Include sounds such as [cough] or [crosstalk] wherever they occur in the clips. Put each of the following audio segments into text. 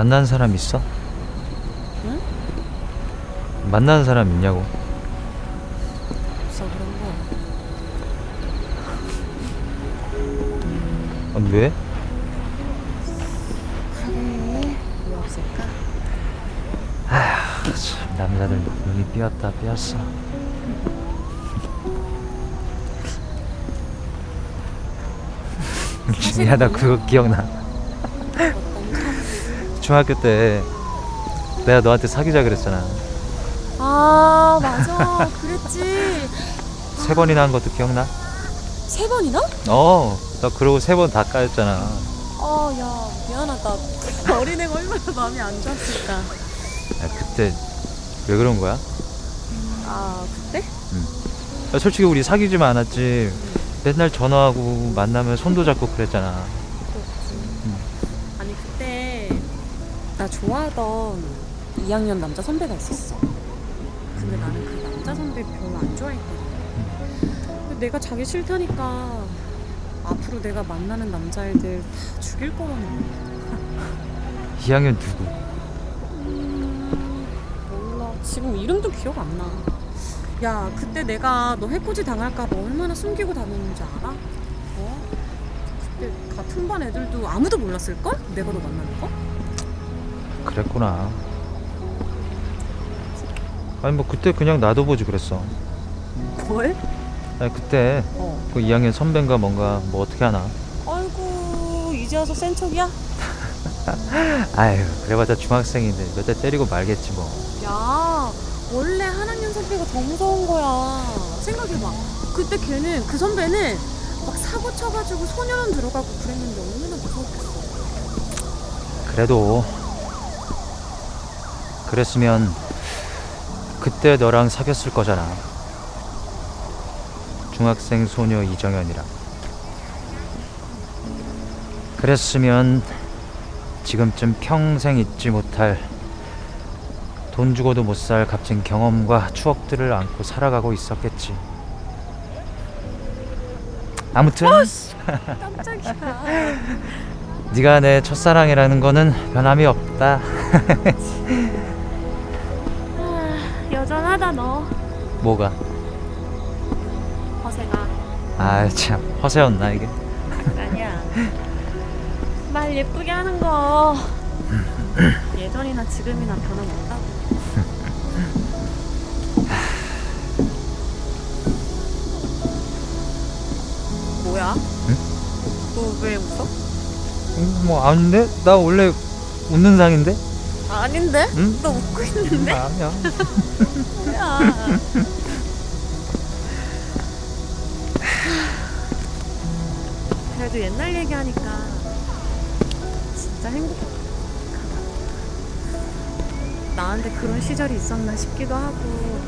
만난 사람 있어? 응? 만나는 사람 있냐고 없어 그런 거. 아, 왜? 그래. 왜 없을까? 참 남자들 눈이 삐었다 삐었어 준이야 나 그거 기억나. 중학교 때 내가 너한테 사귀자 그랬잖아 아 맞아. 그랬지. [laughs] 세 번이나 한 것도 기억나? 세 번이나? 어 나 그러고 세 번 다 까였잖아 아, 야, 미안하다. [laughs] 어린애가 얼마나 마음이 안 좋았을까. 야, 그때 왜 그런 거야? 아, 그때? 야, 솔직히 우리 사귀지만 않았지 맨날 전화하고 만나면 손도 잡고 그랬잖아 아니, 그때 나 좋아하던 2학년 남자 선배가 있었어. 근데 나는 그 남자 선배 별로 안 좋아했거든. 근데 내가 자기 싫다니까 앞으로 내가 만나는 남자애들 다 죽일 거라는 거야. [laughs] 2학년 누구? 음, 몰라. 지금 이름도 기억 안 나. 야, 그때 내가 너 해코지 당할까봐 얼마나 숨기고 다녔는지 알아? 어? 그때 같은 반 애들도 아무도 몰랐을걸? 내가 너 만나는 거? 그랬구나 아니 뭐 그때 그냥 놔둬보지 그랬어 뭘? 아니 그때 어. 그 2학년 선배인가 뭔가 뭐 어떻게 하나 아이고, 이제 와서 센 척이야? [laughs] 아유 그래봤자 중학생인데 몇 대 때리고 말겠지 뭐 야, 원래 한 학년 선배가 더 무서운 거야. 생각해봐. 그때 걔는, 그 선배는 막 사고 쳐가지고 소년원 들어가고 그랬는데 얼마나 무서웠겠어. 그래도 그랬으면 그때 너랑 사귀었을 거잖아. 중학생 소녀 이정현이랑. 그랬으면 지금쯤 평생 잊지 못할 돈 주고도 못 살 값진 경험과 추억들을 안고 살아가고 있었겠지. 아무튼 [laughs] 깜짝이야. 네가 내 첫사랑이라는 거는 변함이 없다 [laughs] 아, 여전하다 너 뭐가? 허세가 아 참 허세였나 이게? 아니야 말 예쁘게 하는 거 예전이나 지금이나 변함없다고 뭐야? 너 왜 웃어? 음, 뭐 아닌데? 나 원래 웃는 상인데? 아닌데? 응? 너 웃고 있는데? 아니야 뭐야 [laughs] 그래도 옛날 얘기하니까 진짜 행복하다 나한테 그런 시절이 있었나 싶기도 하고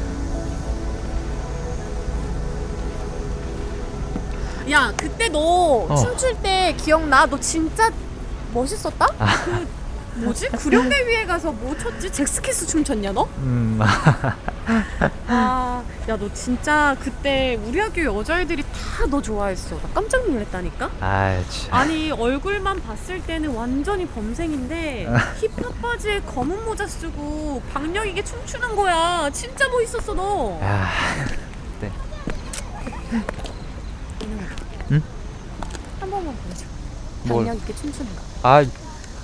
야 그때 너 어. 춤출 때 기억나? 너 진짜 멋있었다? 그 뭐지? 구룡대 위에 가서 뭐 췄지? 잭스키스 춤 췄냐 너? 음, 아, 야, 너 진짜 그때 우리 학교 여자애들이 다 너 좋아했어. 나 깜짝 놀랐다니까? 아이 참 아니, 얼굴만 봤을 때는 완전히 범생인데 [laughs] 힙합 바지에 검은 모자 쓰고 박력 있게 춤추는 거야. 진짜 멋있었어, 너. 야, 응? 한 번만 보여줘. 뭘? 박력 있게 춤추는 거. 아,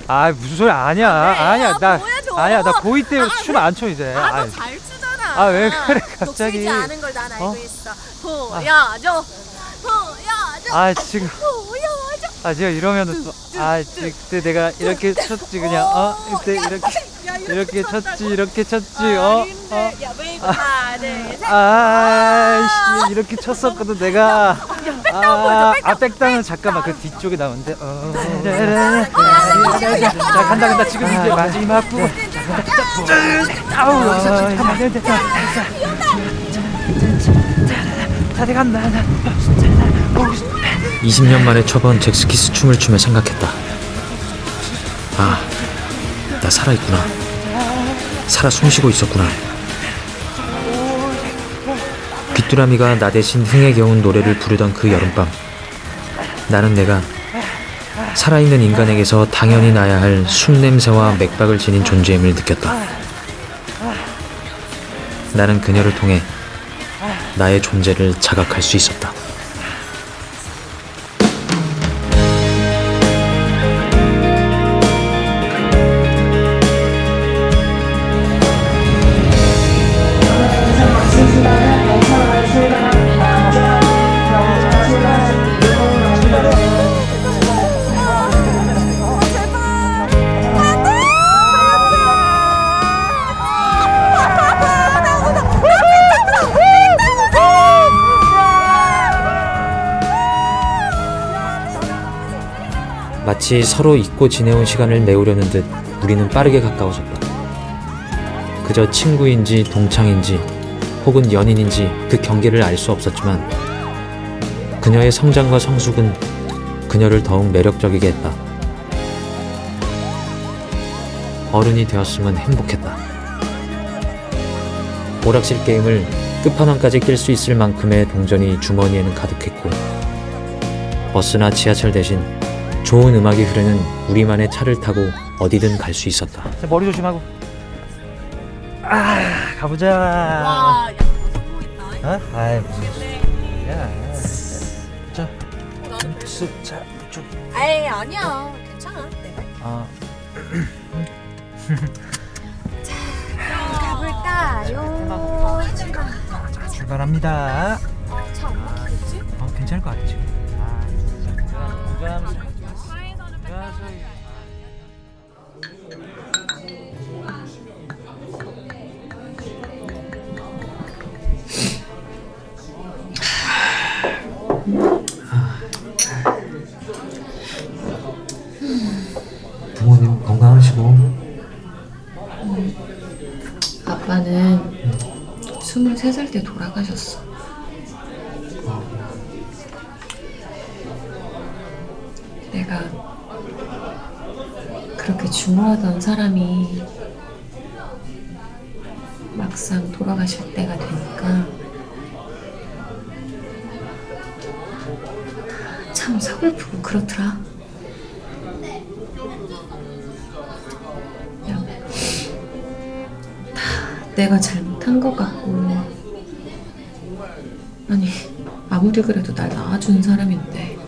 아 무슨 소리 아니야 아니야 아, 나 보여줘. 아니야 나 고2 때 아, 춤 안 춰 이제 아, 아이, 너잘 추잖아. 아, 왜 그래, 갑자기. 너 추지 않은 걸 난 알고 어? 있어. 보여줘. 보여줘. 아 지금 보여줘. 아 지금 이러면은 또아 그때 내가 이렇게 쳤지 그냥 어 그때 이렇게 야, 이렇게? 쳤지 이렇게 쳤지 어 아닌데. 어. 야, 웨이브 하나, 둘, 셋. 아이씨 이렇게 쳤었거든 내가 아, 아 백당은 잠깐만 그 뒤쪽에 나오는데 어. 자 간다 간다 지금 이제 마지막 부분 아우 다들 간다 20년 만에 쳐본 잭스키스 춤을 추며 생각했다. 아, 나 살아있구나. 살아 숨쉬고 있었구나. 귀뚜라미가 나 대신 흥에 겨운 노래를 부르던 그 여름밤. 나는 내가 살아있는 인간에게서 당연히 나야 할 숨냄새와 맥박을 지닌 존재임을 느꼈다. 나는 그녀를 통해 나의 존재를 자각할 수 있었다. 마치 서로 잊고 지내온 시간을 메우려는 듯 우리는 빠르게 가까워졌다. 그저 친구인지 동창인지 혹은 연인인지 그 경계를 알 수 없었지만 그녀의 성장과 성숙은 그녀를 더욱 매력적이게 했다. 어른이 되었으면 행복했다. 오락실 게임을 끝판왕까지 낄 수 있을 만큼의 동전이 주머니에는 가득했고 버스나 지하철 대신 좋은 음악이 흐르는 우리만의 차를 타고 어디든 갈 수 있었다. 자, 머리 조심하고. 아, 가보자. 와, 야, 성공했다. 어? 아이 무슨 야. 자, 수, 자, 좀. 에이, 아니야. 괜찮아. 내가. 아, [laughs] 가볼까요? 자, 출발합니다. 차안 막히겠지? 어, 괜찮을 것 같아 지금. 아, 진짜. 공감하면서. 부모님 건강하시고 아빠는 23살 때 돌아가셨어. 내가 그렇게 중요하던 사람이 막상 돌아가실 때가 되니까 참 서글프고 그렇더라. 그냥 내가 잘못한 것 같고 아니 아무리 그래도 날 낳아준 사람인데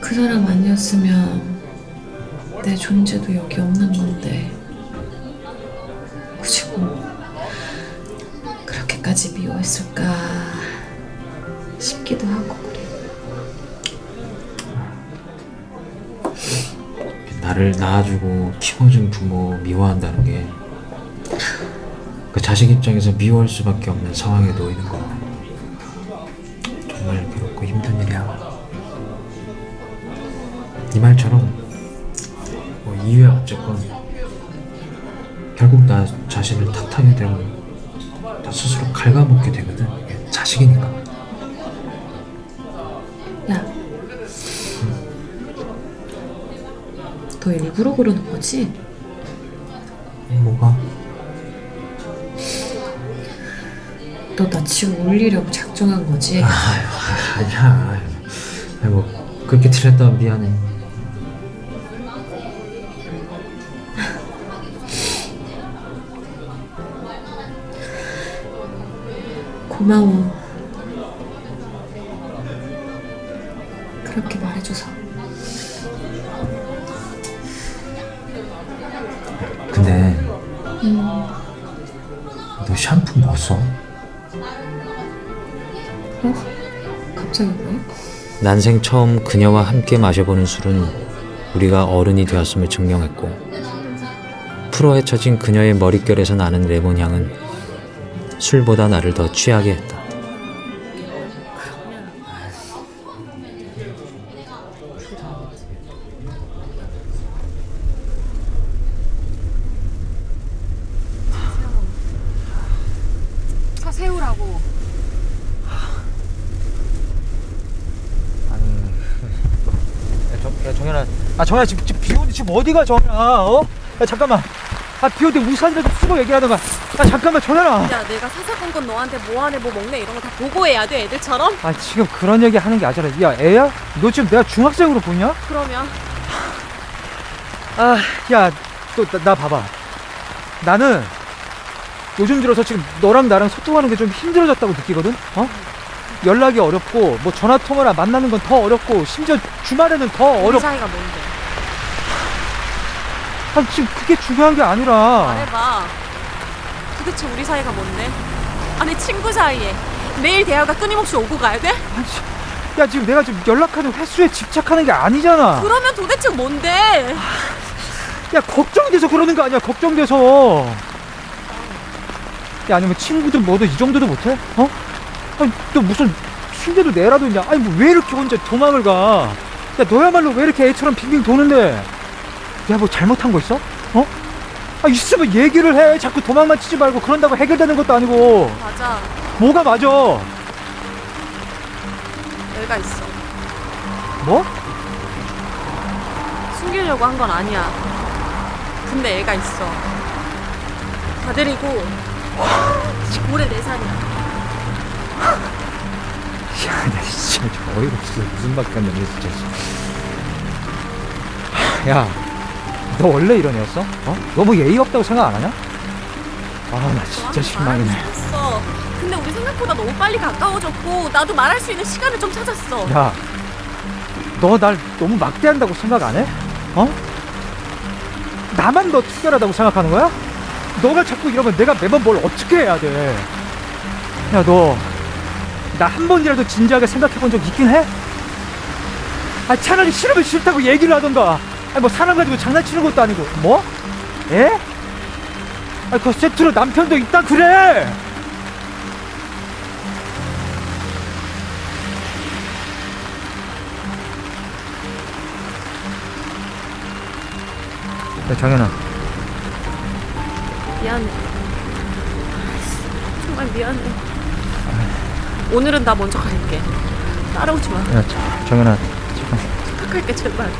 그 사람 아니었으면 내 존재도 여기 없는 건데 굳이 뭐 그렇게까지 미워했을까 싶기도 하고 그래 나를 낳아주고 키워준 부모 미워한다는 게 그 자식 입장에서 미워할 수밖에 없는 상황에 놓이는 거 정말 괴롭고 힘든 일이야. 네 말처럼 어쨌건 결국 나 자신을 탓하게 되고 나 스스로 갉아먹게 되거든. 이게 자식이니까. 야, 너 일부러 그러는 거지? 뭐가? 너 나 지금 올리려고 작정한 거지? 아니야. 아니 뭐 그렇게 틀렸다면 미안해. 고마워. 그렇게 말해줘서. 근데 음, 너 샴푸 뭐 써? 어? 갑자기 왜? 난생 처음 그녀와 함께 마셔보는 술은 우리가 어른이 되었음을 증명했고 풀어 헤쳐진 그녀의 머릿결에서 나는 레몬 향은 술보다 나를 더 취하게 했다. 차 세우라고. 아니. 야, 정, 야 정현아. 아 정현아 지금, 지금 비 오는데 지금 어디가 정현아? 어? 야 잠깐만. 아 비오는데 우산이라도 쓰고 얘기하던가 아 잠깐만 전화라 야 내가 사사건건 너한테 뭐하네 뭐 먹네 이런 거 다 보고해야 돼 애들처럼? 아 지금 그런 얘기 하는 게 아니라 야 애야? 너 지금 내가 중학생으로 보냐? 그러면 아야또 나, 나 봐봐 나는 요즘 들어서 지금 너랑 나랑 소통하는 게 좀 힘들어졌다고 느끼거든 어? 연락이 어렵고 뭐 전화 통화나 만나는 건 더 어렵고 심지어 주말에는 더 우리 어렵 사이가 뭔데? 아 지금 그게 중요한 게 아니라 말해봐 도대체 우리 사이가 뭔데? 아니 친구 사이에 매일 대화가 끊임없이 오고 가야 돼? 아, 씨. 야 지금 내가 지금 연락하는 횟수에 집착하는 게 아니잖아 그러면 도대체 뭔데? 야 걱정이 돼서 그러는 거 아니야 걱정돼서 야 아니면 친구들 모두 이 정도도 못해? 어? 아니 너 무슨 흉내도 내라도 있냐 아니 뭐 왜 이렇게 혼자 도망을 가 야 너야말로 왜 이렇게 애처럼 빙빙 도는데 내가 뭐 잘못한 거 있어? 어? 아 있으면 얘기를 해 자꾸 도망만 치지 말고 그런다고 해결되는 것도 아니고 맞아 뭐가 맞아 애가 있어 뭐? 숨기려고 한 건 아니야 근데 애가 있어 다 데리고 올해 4살이야 [laughs] 야, 나 진짜 좀 어이가 없어. 무슨 밖에 안 진짜. 하, 야, 너 원래 이런 애였어? 어? 너뭐 예의 없다고 생각 안 하냐? 아, 나 진짜 실망이네. 했어 근데 우리 생각보다 너무 빨리 가까워졌고 나도 말할 수 있는 시간을 좀 찾았어 야, 너 날 너무 막대한다고 생각 안 해? 어? 나만 너 특별하다고 생각하는 거야? 너가 자꾸 이러면 내가 매번 뭘 어떻게 해야 돼? 야, 너, 나 한 번이라도 진지하게 생각해 본 적 있긴 해? 아, 차라리 싫으면 싫다고 얘기를 하던가. 아니, 뭐, 사람 가지고 장난치는 것도 아니고. 뭐? 에? 아, 그 세트로 남편도 있다 그래! 야, 정현아. 미안해 정말 미안해 오늘은 나 먼저 갈게 따라오지 마 야, 저- 정현아. 잠깐. 부탁할게 제발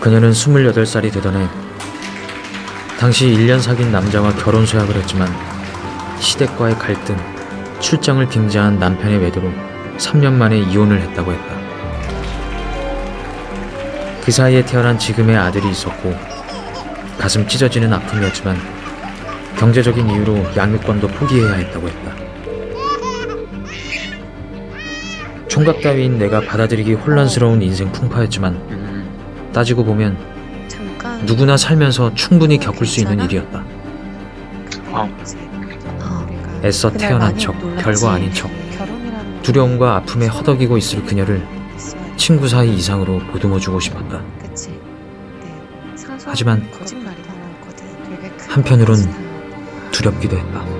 그녀는 28살이 되던 해 당시 1년 사귄 남자와 결혼 서약을 했지만 시댁과의 갈등, 출장을 빙자한 남편의 외도로 3년 만에 이혼을 했다고 했다. 그 사이에 태어난 지금의 아들이 있었고 가슴 찢어지는 아픔이었지만 경제적인 이유로 양육권도 포기해야 했다고 했다. 총각 따위인 내가 받아들이기 혼란스러운 인생 풍파였지만 따지고 보면 잠깐 누구나 살면서 충분히 겪을 수 있는 일이었다. 어. 애써 태어난 척, 별거 아닌 척, 두려움과 아픔에 허덕이고 있을 그녀를 친구 사이 이상으로 보듬어주고 싶었다. 하지만 거짓말이다. 한편으론 두렵기도 했다.